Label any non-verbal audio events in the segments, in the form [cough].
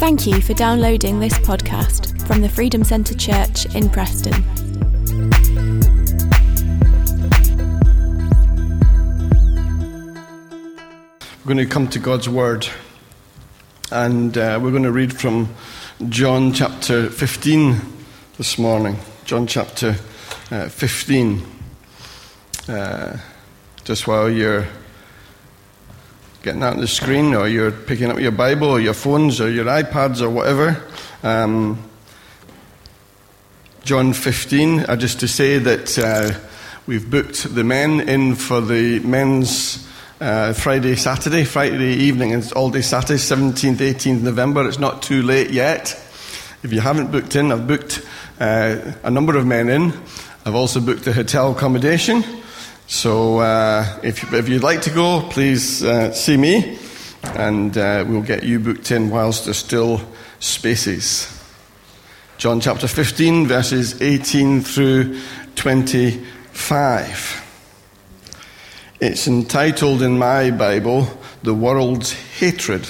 Thank you for downloading this podcast from the Freedom Centre Church in Preston. We're going to come to God's Word, and uh, we're going to read from John chapter 15 this morning. John chapter uh, 15. Uh, just while you're getting on the screen, or you're picking up your Bible, or your phones, or your iPads, or whatever. Um, John 15, uh, just to say that uh, we've booked the men in for the men's uh, Friday, Saturday, Friday evening, and it's all day Saturday, 17th, 18th November. It's not too late yet. If you haven't booked in, I've booked uh, a number of men in. I've also booked the hotel accommodation. So uh, if, if you'd like to go, please uh, see me, and uh, we'll get you booked in whilst there's still spaces. John chapter 15, verses 18 through 25. It's entitled in my Bible, The World's Hatred.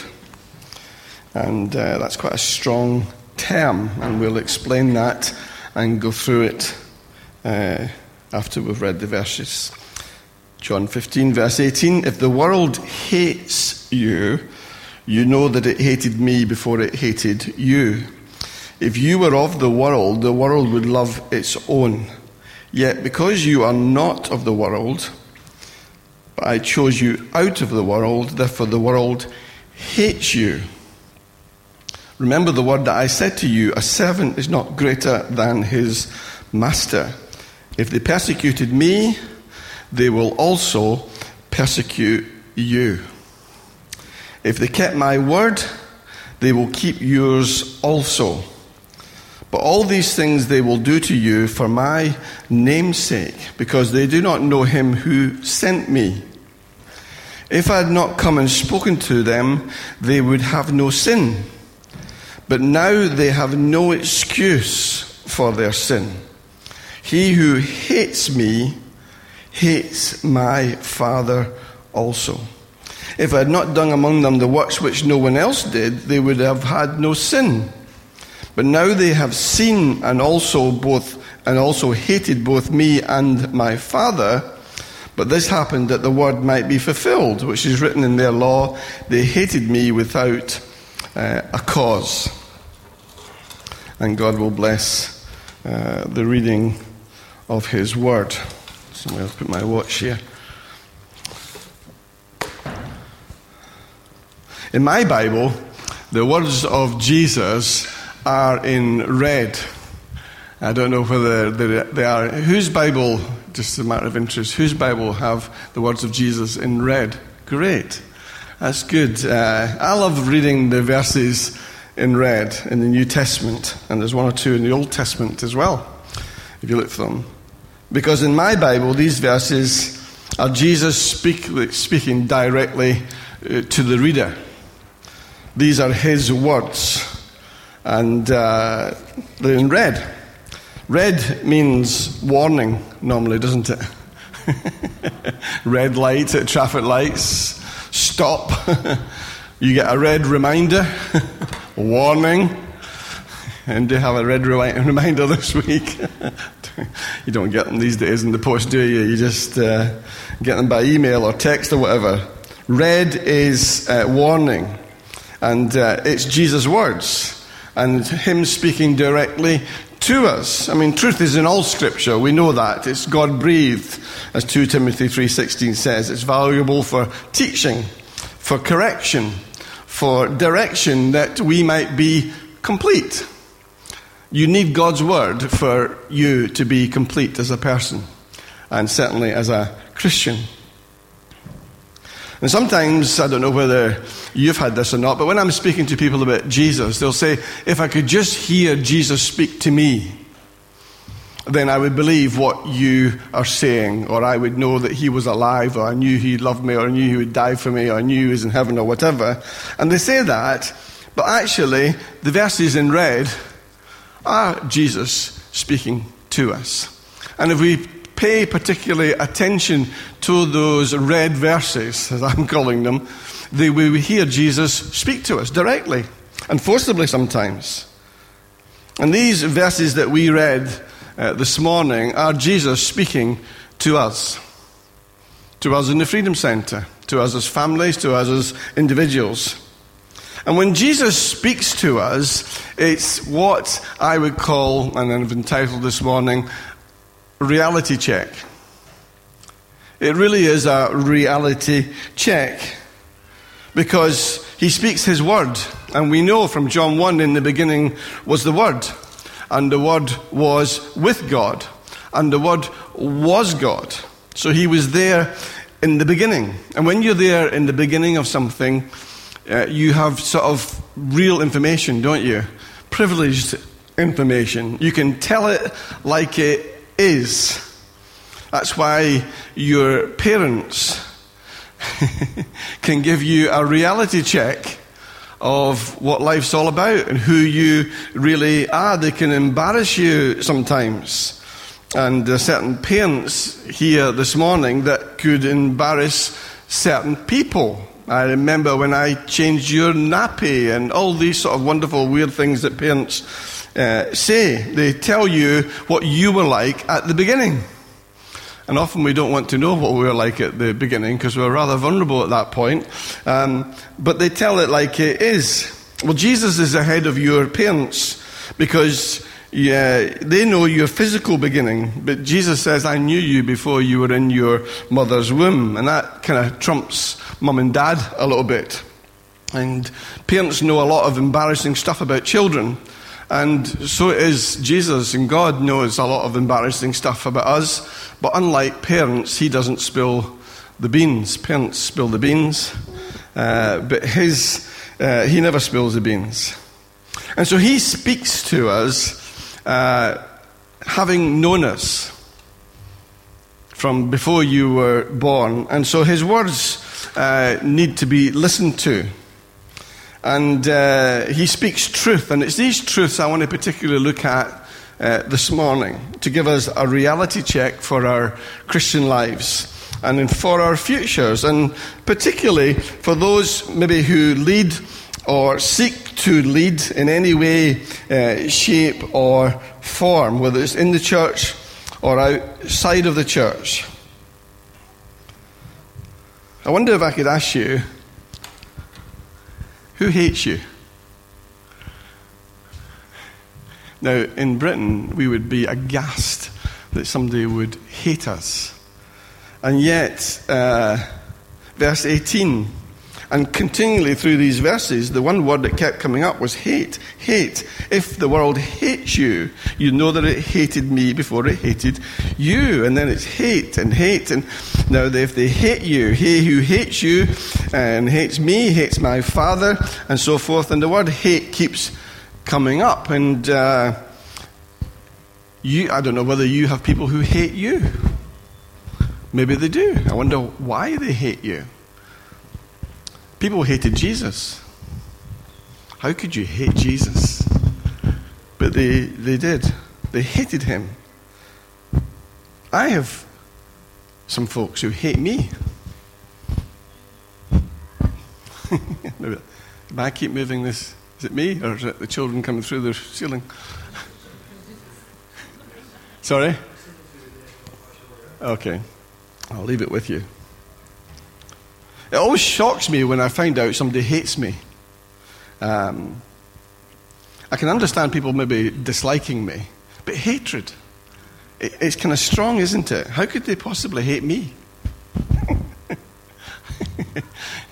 And uh, that's quite a strong term, and we'll explain that and go through it uh, after we've read the verses. John 15, verse 18 If the world hates you, you know that it hated me before it hated you. If you were of the world, the world would love its own. Yet because you are not of the world, but I chose you out of the world, therefore the world hates you. Remember the word that I said to you a servant is not greater than his master. If they persecuted me, they will also persecute you. If they kept my word, they will keep yours also. But all these things they will do to you for my name's sake, because they do not know him who sent me. If I had not come and spoken to them, they would have no sin. But now they have no excuse for their sin. He who hates me hates my Father also. If I had not done among them the works which no one else did, they would have had no sin. But now they have seen and also both and also hated both me and my Father. But this happened that the word might be fulfilled, which is written in their law. They hated me without uh, a cause. And God will bless uh, the reading of His word. So I'll put my watch here. In my Bible, the words of Jesus are in red. I don't know whether they are. Whose Bible, just a matter of interest, whose Bible have the words of Jesus in red? Great. That's good. Uh, I love reading the verses in red in the New Testament, and there's one or two in the Old Testament as well, if you look for them. Because in my Bible, these verses are Jesus speak, speaking directly uh, to the reader. These are his words, and uh, they're in red. Red means warning, normally, doesn't it? [laughs] red light at traffic lights, stop. [laughs] you get a red reminder, [laughs] warning. And do have a red reminder this week. [laughs] you don't get them these days in the post, do you? You just uh, get them by email or text or whatever. Red is uh, warning, and uh, it's Jesus' words, and Him speaking directly to us. I mean, truth is in all Scripture. We know that it's God breathed, as 2 Timothy three sixteen says. It's valuable for teaching, for correction, for direction, that we might be complete. You need God's word for you to be complete as a person, and certainly as a Christian. And sometimes, I don't know whether you've had this or not, but when I'm speaking to people about Jesus, they'll say, if I could just hear Jesus speak to me, then I would believe what you are saying, or I would know that he was alive, or I knew he loved me, or I knew he would die for me, or I knew he was in heaven, or whatever. And they say that, but actually, the verses in red are Jesus speaking to us. And if we pay particularly attention to those red verses, [laughs] as I'm calling them, they, we hear Jesus speak to us directly. and forcibly sometimes. And these verses that we read uh, this morning are Jesus speaking to us, to us in the Freedom Centre, to us as families, to us as individuals. And when Jesus speaks to us, it's what I would call, and I've entitled this morning, reality check. It really is a reality check because he speaks his word. And we know from John 1 in the beginning was the word, and the word was with God, and the word was God. So he was there in the beginning. And when you're there in the beginning of something, uh, you have sort of real information, don't you? Privileged information. You can tell it like it is. That's why your parents [laughs] can give you a reality check of what life's all about and who you really are. They can embarrass you sometimes. And there are certain parents here this morning that could embarrass certain people. I remember when I changed your nappy and all these sort of wonderful, weird things that parents uh, say. They tell you what you were like at the beginning. And often we don't want to know what we were like at the beginning because we're rather vulnerable at that point. Um, but they tell it like it is. Well, Jesus is ahead of your parents because yeah, they know your physical beginning, but Jesus says, I knew you before you were in your mother's womb. And that kind of trumps mum and dad a little bit. And parents know a lot of embarrassing stuff about children. And so is Jesus, and God knows a lot of embarrassing stuff about us. But unlike parents, He doesn't spill the beans. Parents spill the beans, uh, but His, uh, He never spills the beans. And so He speaks to us uh, having known us from before you were born. And so His words uh, need to be listened to. And uh, he speaks truth, and it's these truths I want to particularly look at uh, this morning to give us a reality check for our Christian lives and for our futures, and particularly for those maybe who lead or seek to lead in any way, uh, shape, or form, whether it's in the church or outside of the church. I wonder if I could ask you who hates you? Now, in Britain, we would be aghast that somebody would hate us. And yet, uh, verse 18 and continually through these verses, the one word that kept coming up was hate. Hate. If the world hates you, you know that it hated me before it hated you. And then it's hate and hate. And now, if they hate you, he who hates you and hates me, hates my father, and so forth. And the word hate keeps coming up. And uh, you, I don't know whether you have people who hate you. Maybe they do. I wonder why they hate you. People hated Jesus. How could you hate Jesus? But they, they did. They hated him. I have some folks who hate me. [laughs] If I keep moving this, is it me or is it the children coming through the ceiling? [laughs] Sorry? Okay. I'll leave it with you. It always shocks me when I find out somebody hates me. Um, I can understand people maybe disliking me, but hatred, it, it's kind of strong, isn't it? How could they possibly hate me?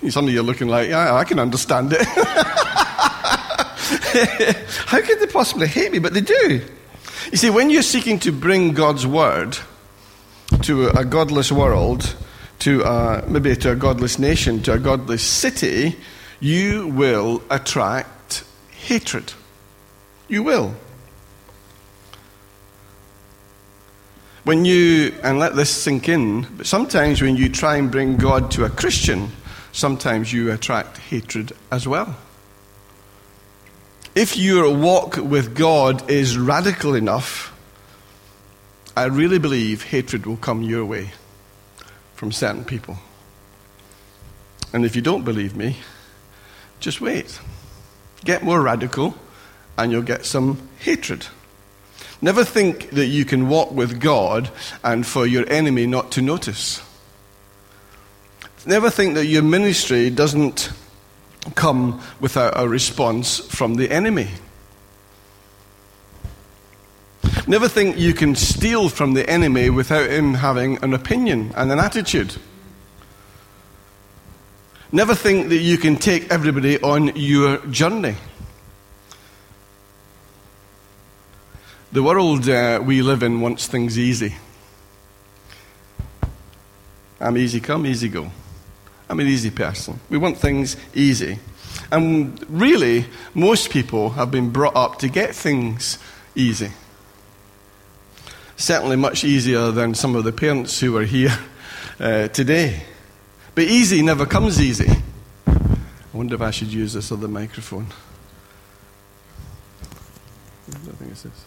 Some [laughs] of you are looking like, yeah, I can understand it. [laughs] How could they possibly hate me? But they do. You see, when you're seeking to bring God's word to a godless world, to a, maybe to a godless nation, to a godless city, you will attract hatred. You will. When you, and let this sink in, but sometimes when you try and bring God to a Christian, sometimes you attract hatred as well. If your walk with God is radical enough, I really believe hatred will come your way from certain people. And if you don't believe me, just wait. Get more radical, and you'll get some hatred. Never think that you can walk with God and for your enemy not to notice. Never think that your ministry doesn't come without a response from the enemy. Never think you can steal from the enemy without him having an opinion and an attitude. Never think that you can take everybody on your journey. The world uh, we live in wants things easy. I'm easy come, easy go. I'm an easy person. We want things easy. And really, most people have been brought up to get things easy. Certainly, much easier than some of the parents who are here uh, today. But easy never comes easy. I wonder if I should use this other microphone. I think it's this.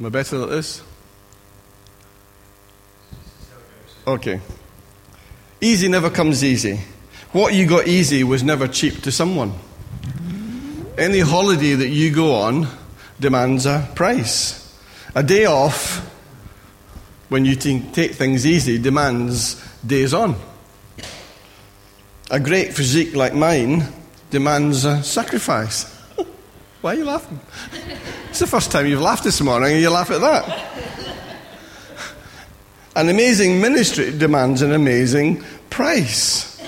Am I better at this? Okay. Easy never comes easy. What you got easy was never cheap to someone. Any holiday that you go on demands a price. A day off, when you take things easy, demands days on. A great physique like mine demands a sacrifice. [laughs] Why are you laughing? [laughs] It's the first time you've laughed this morning and you laugh at that. [laughs] An amazing ministry demands an amazing price.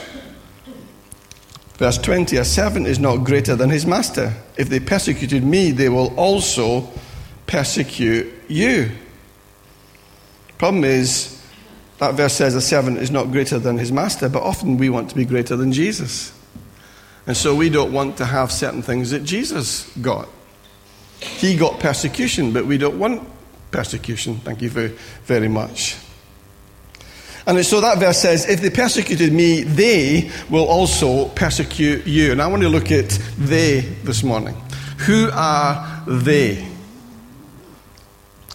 Verse 20 A servant is not greater than his master. If they persecuted me, they will also persecute you. Problem is, that verse says a servant is not greater than his master, but often we want to be greater than Jesus. And so we don't want to have certain things that Jesus got. He got persecution, but we don't want persecution. Thank you very, very much. And so that verse says, If they persecuted me, they will also persecute you. And I want to look at they this morning. Who are they?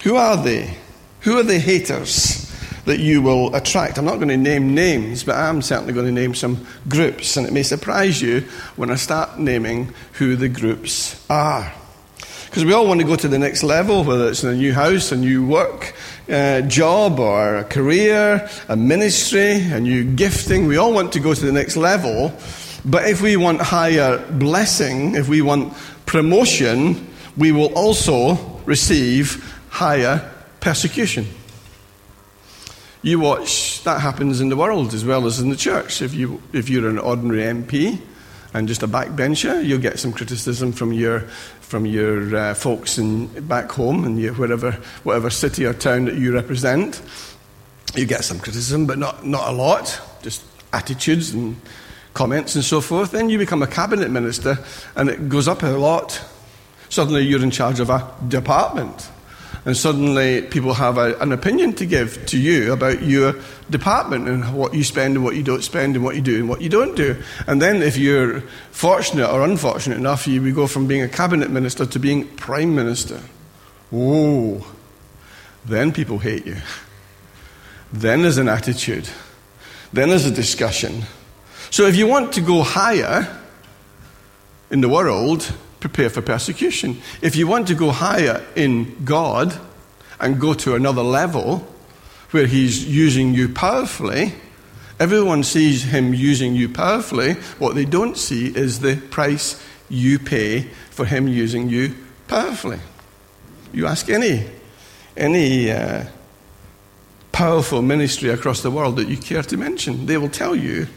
Who are they? Who are the haters that you will attract? I'm not going to name names, but I'm certainly going to name some groups. And it may surprise you when I start naming who the groups are. Because we all want to go to the next level, whether it's in a new house, a new work uh, job, or a career, a ministry, a new gifting. We all want to go to the next level. But if we want higher blessing, if we want promotion, we will also receive higher persecution. You watch, that happens in the world as well as in the church. If, you, if you're an ordinary MP and just a backbencher, you'll get some criticism from your, from your uh, folks in, back home and wherever, whatever city or town that you represent. You get some criticism, but not, not a lot, just attitudes and comments and so forth. Then you become a cabinet minister and it goes up a lot. Suddenly you're in charge of a department and suddenly people have a, an opinion to give to you about your department and what you spend and what you don't spend and what you do and what you don't do. And then, if you're fortunate or unfortunate enough, you go from being a cabinet minister to being prime minister. Oh, then people hate you. Then there's an attitude. Then there's a discussion. So, if you want to go higher in the world, prepare for persecution. If you want to go higher in God and go to another level where He's using you powerfully, everyone sees Him using you powerfully. What they don't see is the price you pay for Him using you powerfully. You ask any, any uh, powerful ministry across the world that you care to mention, they will tell you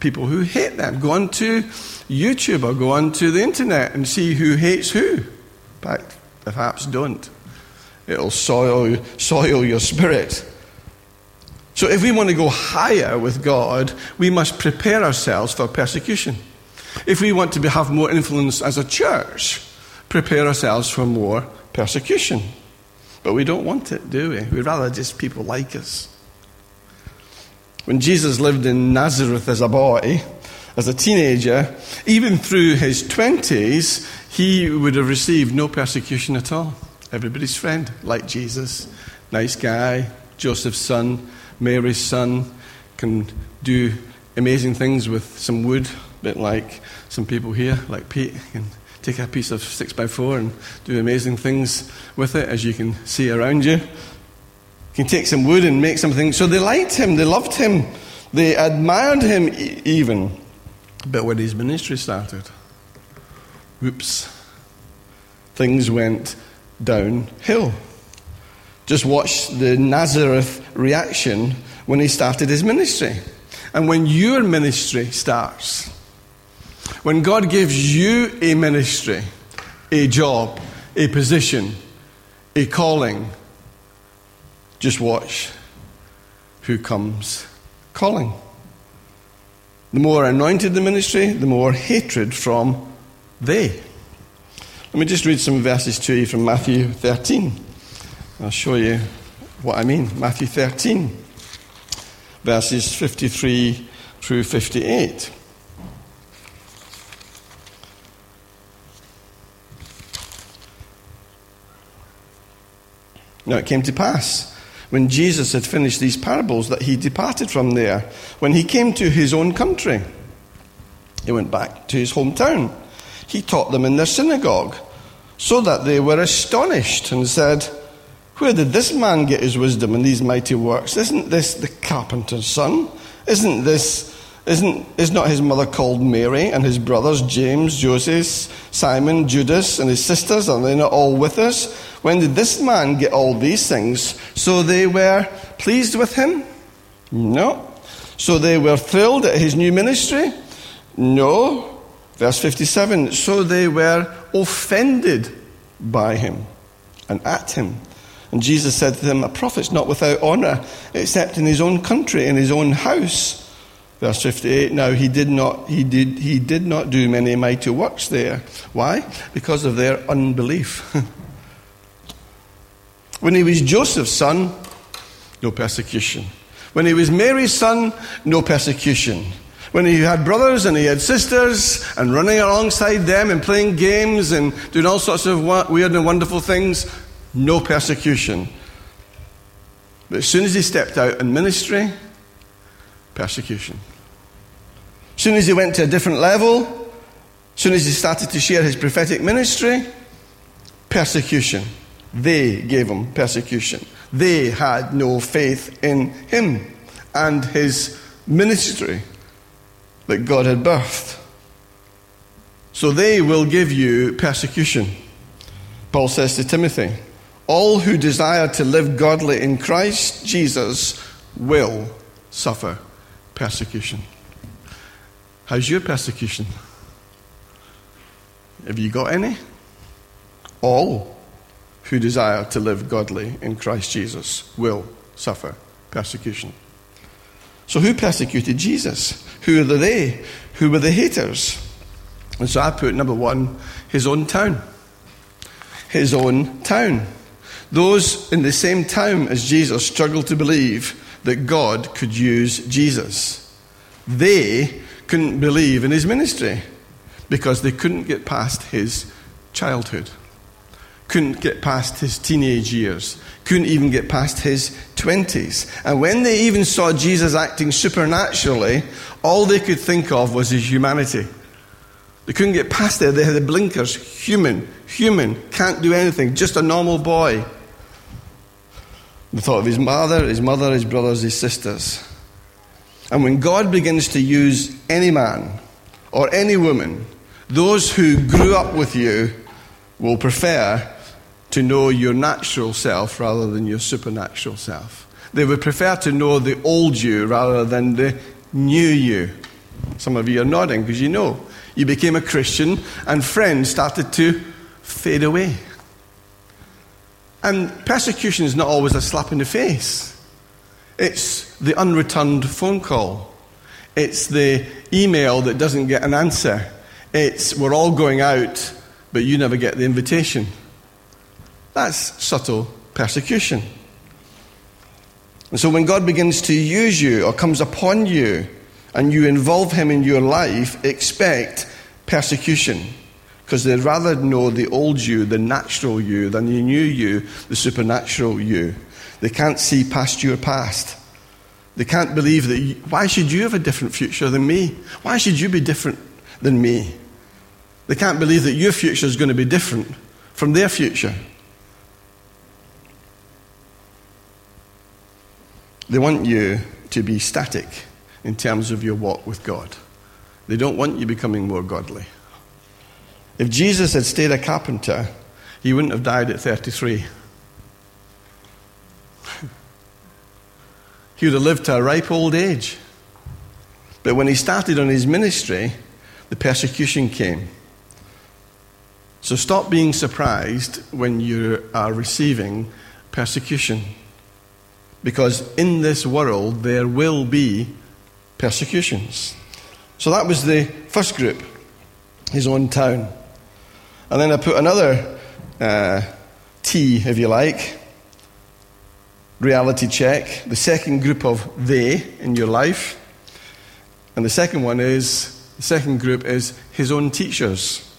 people who hate them. Go on to YouTube or go onto the internet and see who hates who. Fact, perhaps don't. It'll soil, soil your spirit. So, if we want to go higher with God, we must prepare ourselves for persecution. If we want to have more influence as a church, prepare ourselves for more persecution. But we don't want it, do we? We'd rather just people like us. When Jesus lived in Nazareth as a boy, as a teenager, even through his 20s, he would have received no persecution at all. Everybody's friend, like Jesus. Nice guy, Joseph's son, Mary's son, can do amazing things with some wood, a bit like some people here, like Pete, can take a piece of 6x4 and do amazing things with it, as you can see around you. Can take some wood and make something. So they liked him, they loved him, they admired him even. But when his ministry started, whoops, things went downhill. Just watch the Nazareth reaction when he started his ministry. And when your ministry starts, when God gives you a ministry, a job, a position, a calling, just watch who comes calling. The more anointed the ministry, the more hatred from they. Let me just read some verses to you from Matthew 13. I'll show you what I mean. Matthew 13, verses 53 through 58. Now it came to pass when Jesus had finished these parables that he departed from there. When he came to his own country, he went back to his hometown. He taught them in their synagogue, so that they were astonished and said, Where did this man get his wisdom and these mighty works? Isn't this the carpenter's son? Isn't this isn't, is not his mother called Mary, and his brothers James, Joseph, Simon, Judas, and his sisters? Are they not all with us? When did this man get all these things? So they were pleased with him? No. So they were thrilled at his new ministry? No. Verse 57 So they were offended by him and at him. And Jesus said to them, A prophet's not without honor except in his own country, in his own house. Verse 58, now he did not, he did, he did not do many mighty works there. Why? Because of their unbelief. [laughs] when he was Joseph's son, no persecution. When he was Mary's son, no persecution. When he had brothers and he had sisters and running alongside them and playing games and doing all sorts of weird and wonderful things, no persecution. But as soon as he stepped out in ministry, persecution. Soon as he went to a different level, soon as he started to share his prophetic ministry, persecution. They gave him persecution. They had no faith in him and his ministry that God had birthed. So they will give you persecution. Paul says to Timothy, All who desire to live godly in Christ Jesus will suffer persecution. How's your persecution? Have you got any? All who desire to live godly in Christ Jesus will suffer persecution. So, who persecuted Jesus? Who are the they? Who were the haters? And so I put number one, his own town. His own town. Those in the same town as Jesus struggled to believe that God could use Jesus. They couldn't believe in his ministry because they couldn't get past his childhood, couldn't get past his teenage years, couldn't even get past his 20s. And when they even saw Jesus acting supernaturally, all they could think of was his humanity. They couldn't get past there. They had the blinkers. Human, human, can't do anything, just a normal boy. They thought of his mother, his mother, his brothers, his sisters. And when God begins to use any man or any woman, those who grew up with you will prefer to know your natural self rather than your supernatural self. They would prefer to know the old you rather than the new you. Some of you are nodding because you know. You became a Christian and friends started to fade away. And persecution is not always a slap in the face. It's the unreturned phone call. It's the email that doesn't get an answer. It's we're all going out, but you never get the invitation. That's subtle persecution. And so when God begins to use you or comes upon you and you involve Him in your life, expect persecution. Because they'd rather know the old you, the natural you, than the new you, the supernatural you. They can't see past your past. They can't believe that. You, why should you have a different future than me? Why should you be different than me. They can't believe that your future is going to be different from their future. They want you to be static in terms of your walk with God. They don't want you becoming more godly. If Jesus had stayed a carpenter, he wouldn't have died at 33. He would have lived to a ripe old age. But when he started on his ministry, the persecution came. So stop being surprised when you are receiving persecution. Because in this world, there will be persecutions. So that was the first group, his own town. And then I put another uh, T, if you like, reality check. The second group of they in your life. And the second one is, the second group is his own teachers.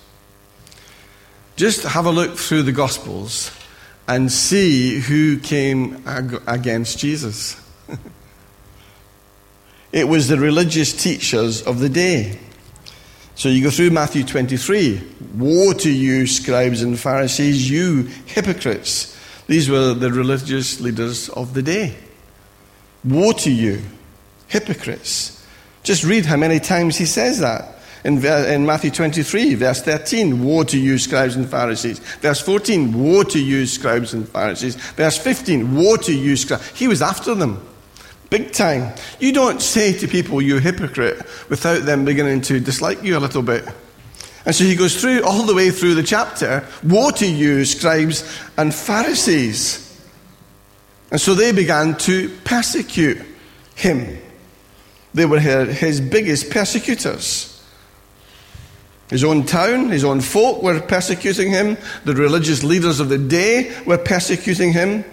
Just have a look through the Gospels and see who came against Jesus. [laughs] it was the religious teachers of the day. So you go through Matthew 23 Woe to you, scribes and Pharisees, you hypocrites! These were the religious leaders of the day. Woe to you, hypocrites! Just read how many times he says that. In, in, Matthew 23, verse 13, Woe to you, scribes and Pharisees. Verse 14, Woe to you, scribes and Pharisees. Verse 15, Woe to you, scribes. He was after them. Big time. You don't say to people, you hypocrite, without them beginning to dislike you a little bit. And so he goes through all the way through the chapter Woe to you, scribes and Pharisees. And so they began to persecute him. They were his biggest persecutors. His own town, his own folk were persecuting him. The religious leaders of the day were persecuting him.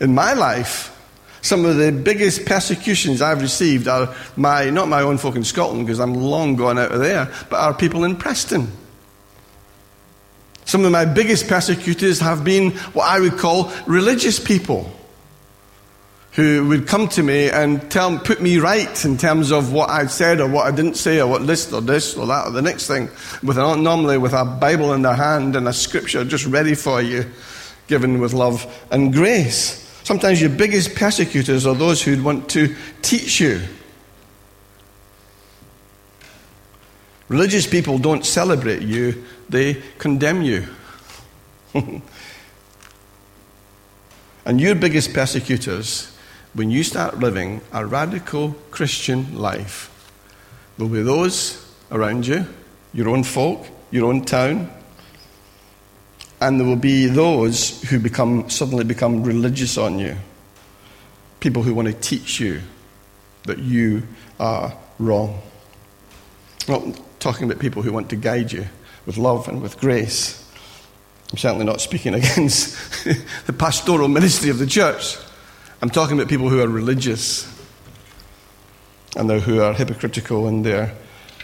In my life, some of the biggest persecutions I've received are my, not my own folk in Scotland, because I'm long gone out of there, but are people in Preston. Some of my biggest persecutors have been what I would call religious people who would come to me and tell, put me right in terms of what I'd said or what I didn't say or what this or this or that or the next thing, with a, normally with a Bible in their hand and a scripture just ready for you, given with love and grace. Sometimes your biggest persecutors are those who'd want to teach you. Religious people don't celebrate you, they condemn you. [laughs] and your biggest persecutors, when you start living a radical Christian life, will be those around you, your own folk, your own town, and there will be those who become, suddenly become religious on you. People who want to teach you that you are wrong. I'm not talking about people who want to guide you with love and with grace. I'm certainly not speaking [laughs] against the pastoral ministry of the church. I'm talking about people who are religious and who are hypocritical in their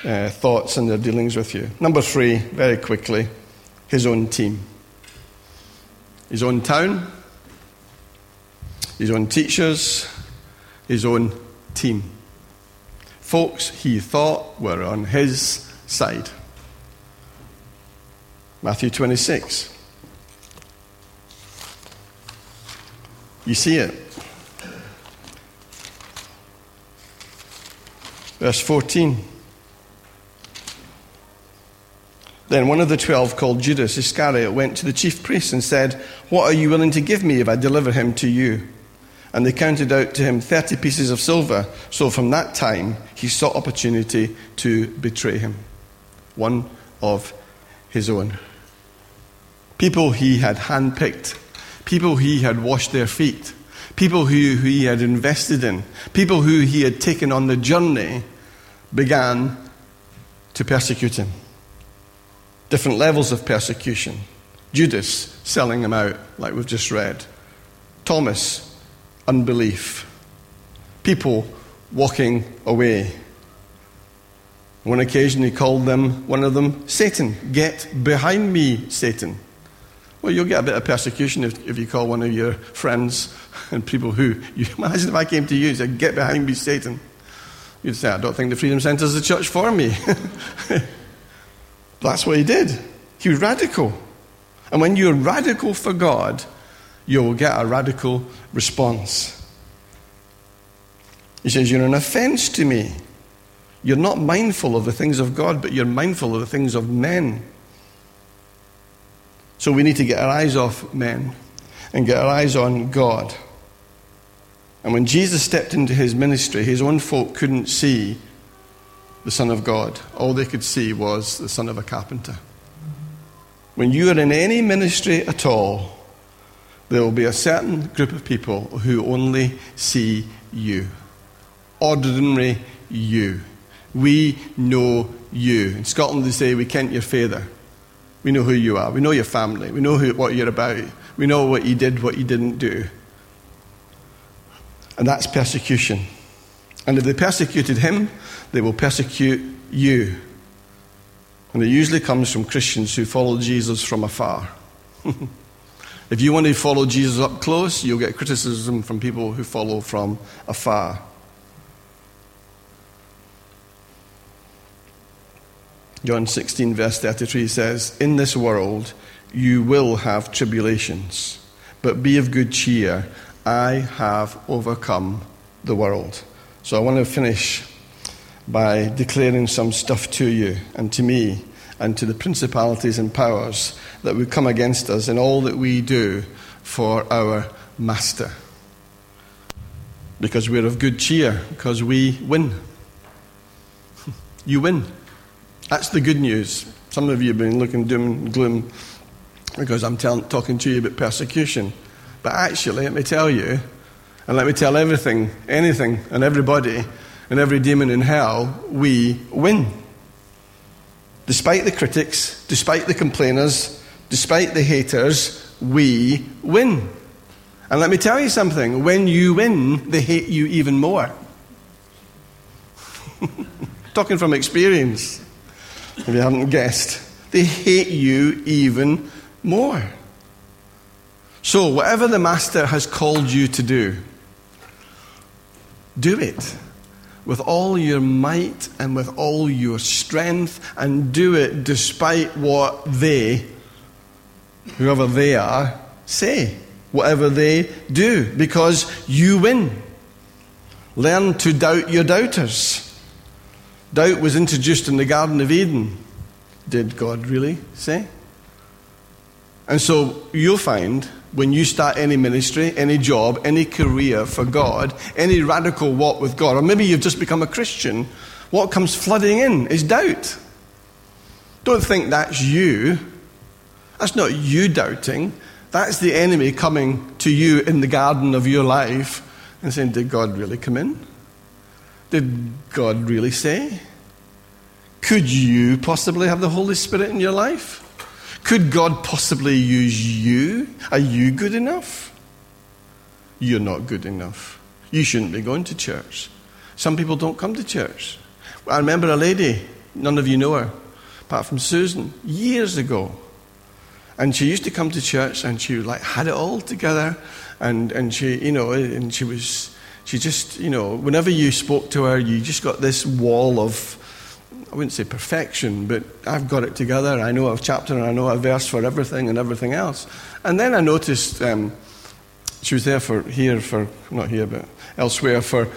uh, thoughts and their dealings with you. Number three, very quickly, his own team his own town, his own teachers, his own team. Folks he thought were on his side. Matthew 26. You see it. Verse 14. Then one of the twelve, called Judas Iscariot, went to the chief priests and said, What are you willing to give me if I deliver him to you? And they counted out to him 30 pieces of silver. So from that time, he sought opportunity to betray him. One of his own. People he had handpicked, people he had washed their feet, people who, who he had invested in, people who he had taken on the journey began to persecute him different levels of persecution. Judas selling him out, like we've just read. Thomas, unbelief. People walking away. One occasion he called them, one of them, Satan. Get behind me, Satan. Well, you'll get a bit of persecution if, if you call one of your friends [laughs] and people who, [laughs] you imagine if I came to you and said, Get behind me, Satan. You'd say, I don't think the Freedom Centre is the church for me. [laughs] That's what he did. He was radical. And when you're radical for God, you will get a radical response. He says, You're an offense to me. You're not mindful of the things of God, but you're mindful of the things of men. So we need to get our eyes off men and get our eyes on God. And when Jesus stepped into his ministry, his own folk couldn't see the Son of God. All they could see was the son of a carpenter. When you are in any ministry at all, there will be a certain group of people who only see you. Ordinary you. We know you. In Scotland, they say, We kent your father. We know who you are. We know your family. We know who, what you're about. We know what you did, what you didn't do. And that's persecution. And if they persecuted him, they will persecute you. And it usually comes from Christians who follow Jesus from afar. [laughs] if you want to follow Jesus up close, you'll get criticism from people who follow from afar. John 16, verse 33 says, In this world you will have tribulations, but be of good cheer. I have overcome the world. So I want to finish by declaring some stuff to you and to me and to the principalities and powers that would come against us in all that we do for our Master. Because we're of good cheer, because we win. [laughs] You win. That's the good news. Some of you have been looking doom and gloom because I'm tell- talking to you about persecution. But actually, let me tell you, and let me tell everything, anything, and everybody, and every demon in hell, we win. Despite the critics, despite the complainers, despite the haters, we win. And let me tell you something when you win, they hate you even more. [laughs] Talking from experience if you haven't guessed. They hate you even more. So, whatever the Master has called you to do, do it with all your might and with all your strength, and do it despite what they, whoever they are, say. Whatever they do, because you win. Learn to doubt your doubters. Doubt was introduced in the Garden of Eden. Did God really say? And so you'll find when you start any ministry, any job, any career for God, any radical walk with God, or maybe you've just become a Christian, what comes flooding in is doubt. Don't think that's you. That's not you doubting. That's the enemy coming to you in the garden of your life and saying, Did God really come in? Did God really say? Could you possibly have the Holy Spirit in your life? Could God possibly use you? Are you good enough? You're not good enough. You shouldn't be going to church. Some people don't come to church. I remember a lady, none of you know her, apart from Susan, years ago. And she used to come to church and she like had it all together and, and she, you know, and she was she just, you know, whenever you spoke to her, you just got this wall of, I wouldn't say perfection, but I've got it together. I know a chapter and I know a verse for everything and everything else. And then I noticed um, she was there for here for, not here, but elsewhere for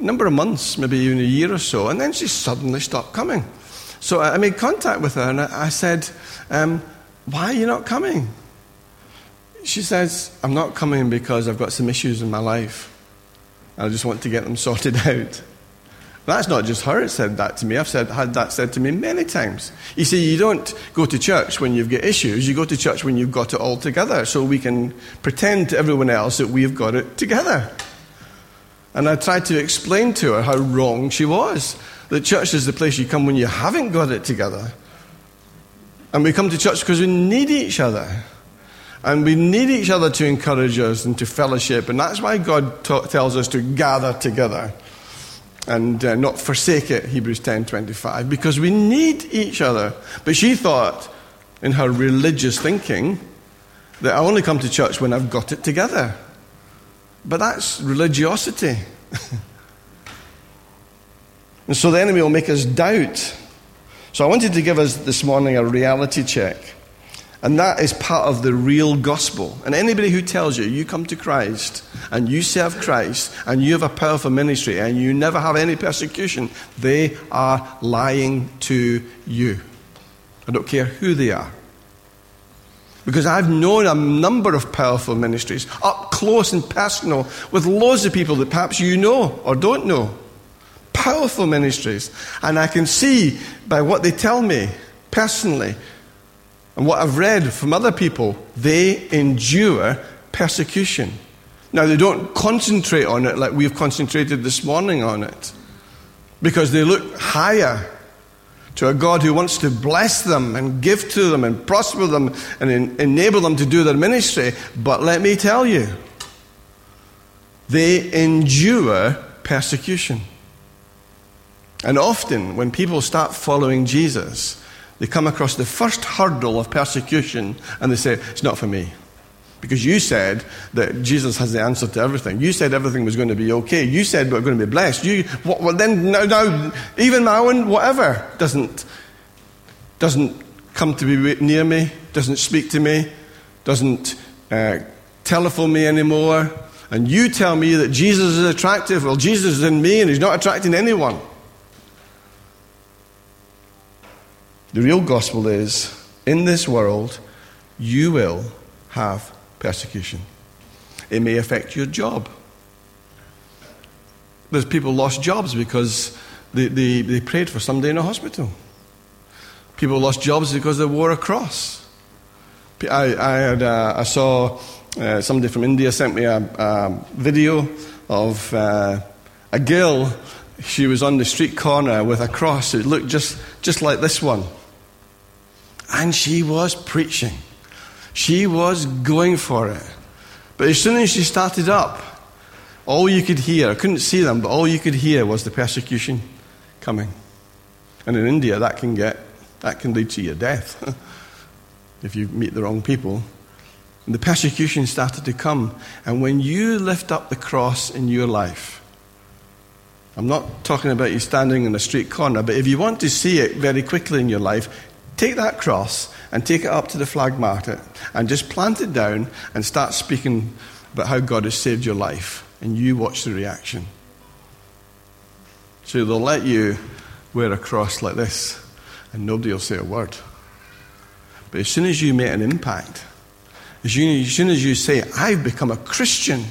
a number of months, maybe even a year or so. And then she suddenly stopped coming. So I made contact with her and I said, um, Why are you not coming? She says, I'm not coming because I've got some issues in my life. I just want to get them [laughs] sorted out. That's not just her that said that to me. I've said, had that said to me many times. You see, you don't go to church when you've got issues. You go to church when you've got it all together so we can pretend to everyone else that we've got it together. And I tried to explain to her how wrong she was. That church is the place you come when you haven't got it together. And we come to church because we need each other. And we need each other to encourage us and to fellowship. And that's why God ta- tells us to gather together and uh, not forsake it, Hebrews 10.25, because we need each other. But she thought, in her religious thinking, that I only come to church when I've got it together. But that's religiosity. [laughs] and so the enemy will make us doubt. So I wanted to give us this morning a reality check. And that is part of the real gospel. And anybody who tells you you come to Christ and you serve Christ and you have a powerful ministry and you never have any persecution, they are lying to you. I don't care who they are. Because I've known a number of powerful ministries up close and personal with loads of people that perhaps you know or don't know. Powerful ministries. And I can see by what they tell me personally and what I've read from other people, they endure persecution. Now, they don't concentrate on it like we've concentrated this morning on it because they look higher to a God who wants to bless them and give to them and prosper them and en- enable them to do their ministry. But let me tell you, they endure persecution. And often, when people start following Jesus, they come across the first hurdle of persecution and they say, It's not for me. Because you said that Jesus has the answer to everything. You said everything was going to be okay. You said we're going to be blessed. You, what, well, then now, now, even my own whatever doesn't, doesn't come to be near me, doesn't speak to me, doesn't uh, telephone me anymore. And you tell me that Jesus is attractive. Well, Jesus is in me and he's not attracting anyone. The real gospel is in this world, you will have persecution. It may affect your job. There's people lost jobs because they, they, they prayed for somebody in a hospital. People lost jobs because they wore a cross. I, I, had, uh, I saw uh, somebody from India sent me a, a video of uh, a girl. She was on the street corner with a cross. It looked just, just like this one. And she was preaching. She was going for it. But as soon as she started up, all you could hear, I couldn't see them, but all you could hear was the persecution coming. And in India, that can get, that can lead to your death [laughs] if you meet the wrong people. And the persecution started to come. And when you lift up the cross in your life, I'm not talking about you standing in a street corner, but if you want to see it very quickly in your life, take that cross and take it up to the flag market and just plant it down and start speaking about how God has saved your life. And you watch the reaction. So they'll let you wear a cross like this and nobody will say a word. But as soon as you make an impact, as, soon as you say, I've become a Christian,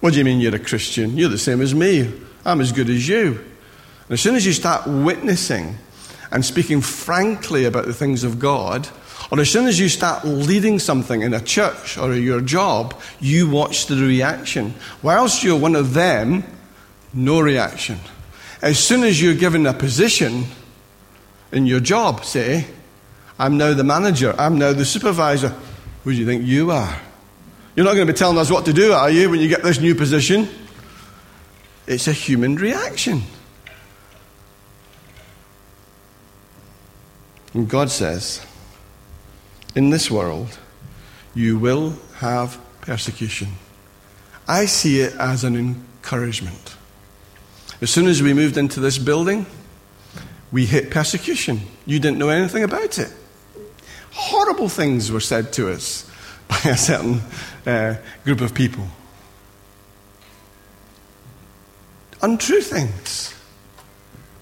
what do you mean you're a Christian? You're the same as me. I'm as good as you. And as soon as you start witnessing and speaking frankly about the things of God, or as soon as you start leading something in a church or your job, you watch the reaction. Whilst you're one of them, no reaction. As soon as you're given a position in your job, say, I'm now the manager, I'm now the supervisor, who do you think you are? You're not going to be telling us what to do, are you, when you get this new position? It's a human reaction. And God says, in this world, you will have persecution. I see it as an encouragement. As soon as we moved into this building, we hit persecution. You didn't know anything about it. Horrible things were said to us [laughs] by a certain uh, group of people. Untrue things.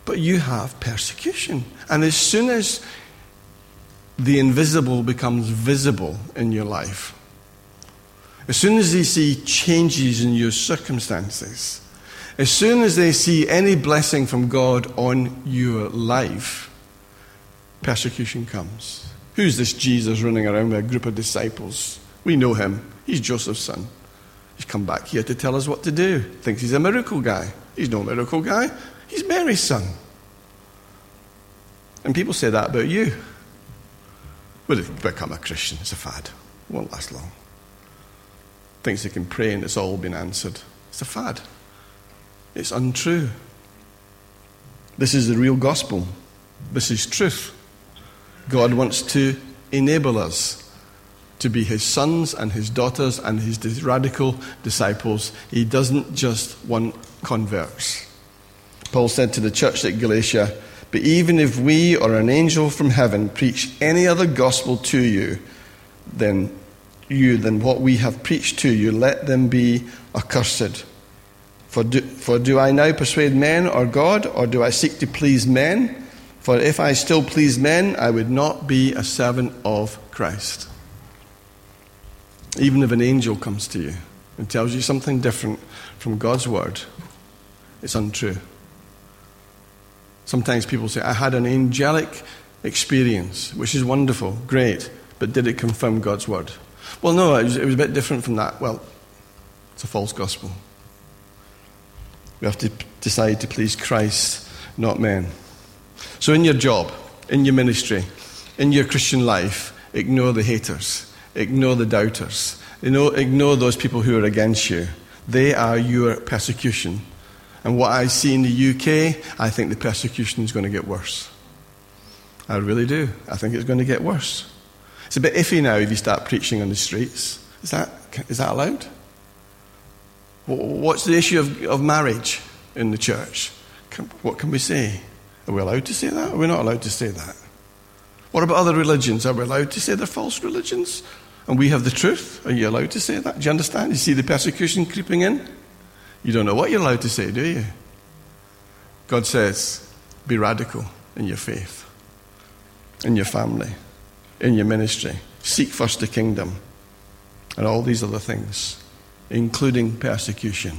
But you have persecution. And as soon as the invisible becomes visible in your life. As soon as they see changes in your circumstances, as soon as they see any blessing from God on your life, persecution comes. Who's this Jesus running around with a group of disciples? We know him. He's Joseph's son. He's come back here to tell us what to do. Thinks he's a miracle guy. He's no miracle guy. He's Mary's son. And people say that about you. Well, become a Christian. It's a fad. It won't last long. Thinks they can pray and it's all been answered. It's a fad. It's untrue. This is the real gospel. This is truth. God wants to enable us to be his sons and his daughters and his radical disciples. He doesn't just want converts. Paul said to the church at Galatia, But even if we or an angel from heaven preach any other gospel to you than you than what we have preached to you, let them be accursed. For do, for do I now persuade men or God, or do I seek to please men? For if I still please men, I would not be a servant of Christ. Even if an angel comes to you and tells you something different from God's word, it's untrue. Sometimes people say, I had an angelic experience, which is wonderful, great, but did it confirm God's word? Well, no, it was, it was a bit different from that. Well, it's a false gospel. We have to decide to please Christ, not men. So, in your job, in your ministry, in your Christian life, ignore the haters, ignore the doubters, ignore those people who are against you. They are your persecution. And what I see in the UK, I think the persecution is going to get worse. I really do. I think it's going to get worse. It's a bit iffy now if you start preaching on the streets. Is that, is that allowed? What's the issue of, of marriage in the church? What can we say? Are we allowed to say that? Are we not allowed to say that? What about other religions? Are we allowed to say they're false religions? And we have the truth? Are you allowed to say that? Do you understand? You see the persecution creeping in? You don't know what you're allowed to say, do you? God says, be radical in your faith, in your family, in your ministry. Seek first the kingdom and all these other things including persecution,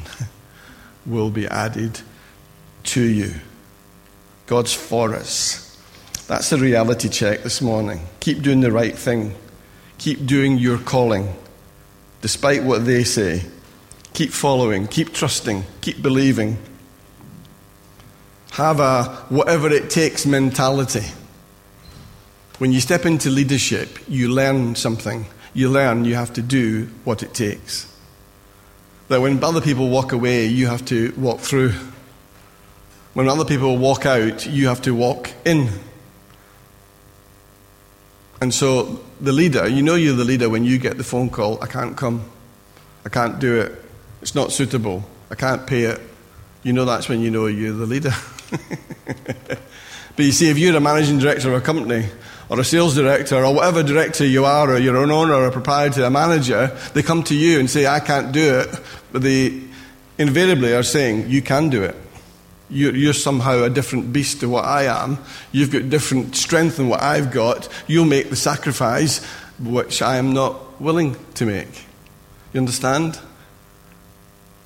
[laughs] will be added to you. God's for us. That's the reality check this morning. Keep doing the right thing. Keep doing your calling, despite what they say. Keep following, keep trusting, keep believing. Have a whatever it takes mentality. When you step into leadership, you learn something. You learn you have to do what it takes that when other people walk away, you have to walk through. When other people walk out, you have to walk in. And so, the leader, you know you're the leader when you get the phone call, I can't come, I can't do it, it's not suitable, I can't pay it. You know that's when you know you're the leader. [laughs] but you see, if you're a managing director of a company, or a sales director or whatever director you are, or you're an owner or a proprietor, a manager, they come to you and say, I can't do it. But they invariably are saying, You can do it. You're, you're somehow a different beast to what I am. You've got different strength than what I've got. You'll make the sacrifice which I am not willing to make. You understand?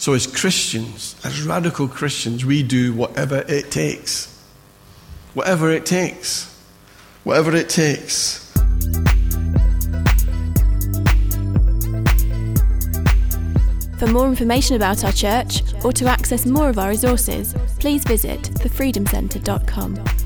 So, as Christians, as radical Christians, we do whatever it takes. Whatever it takes whatever it takes. For more information about our church or to access more of our resources, please visit thefreedomcentre.com.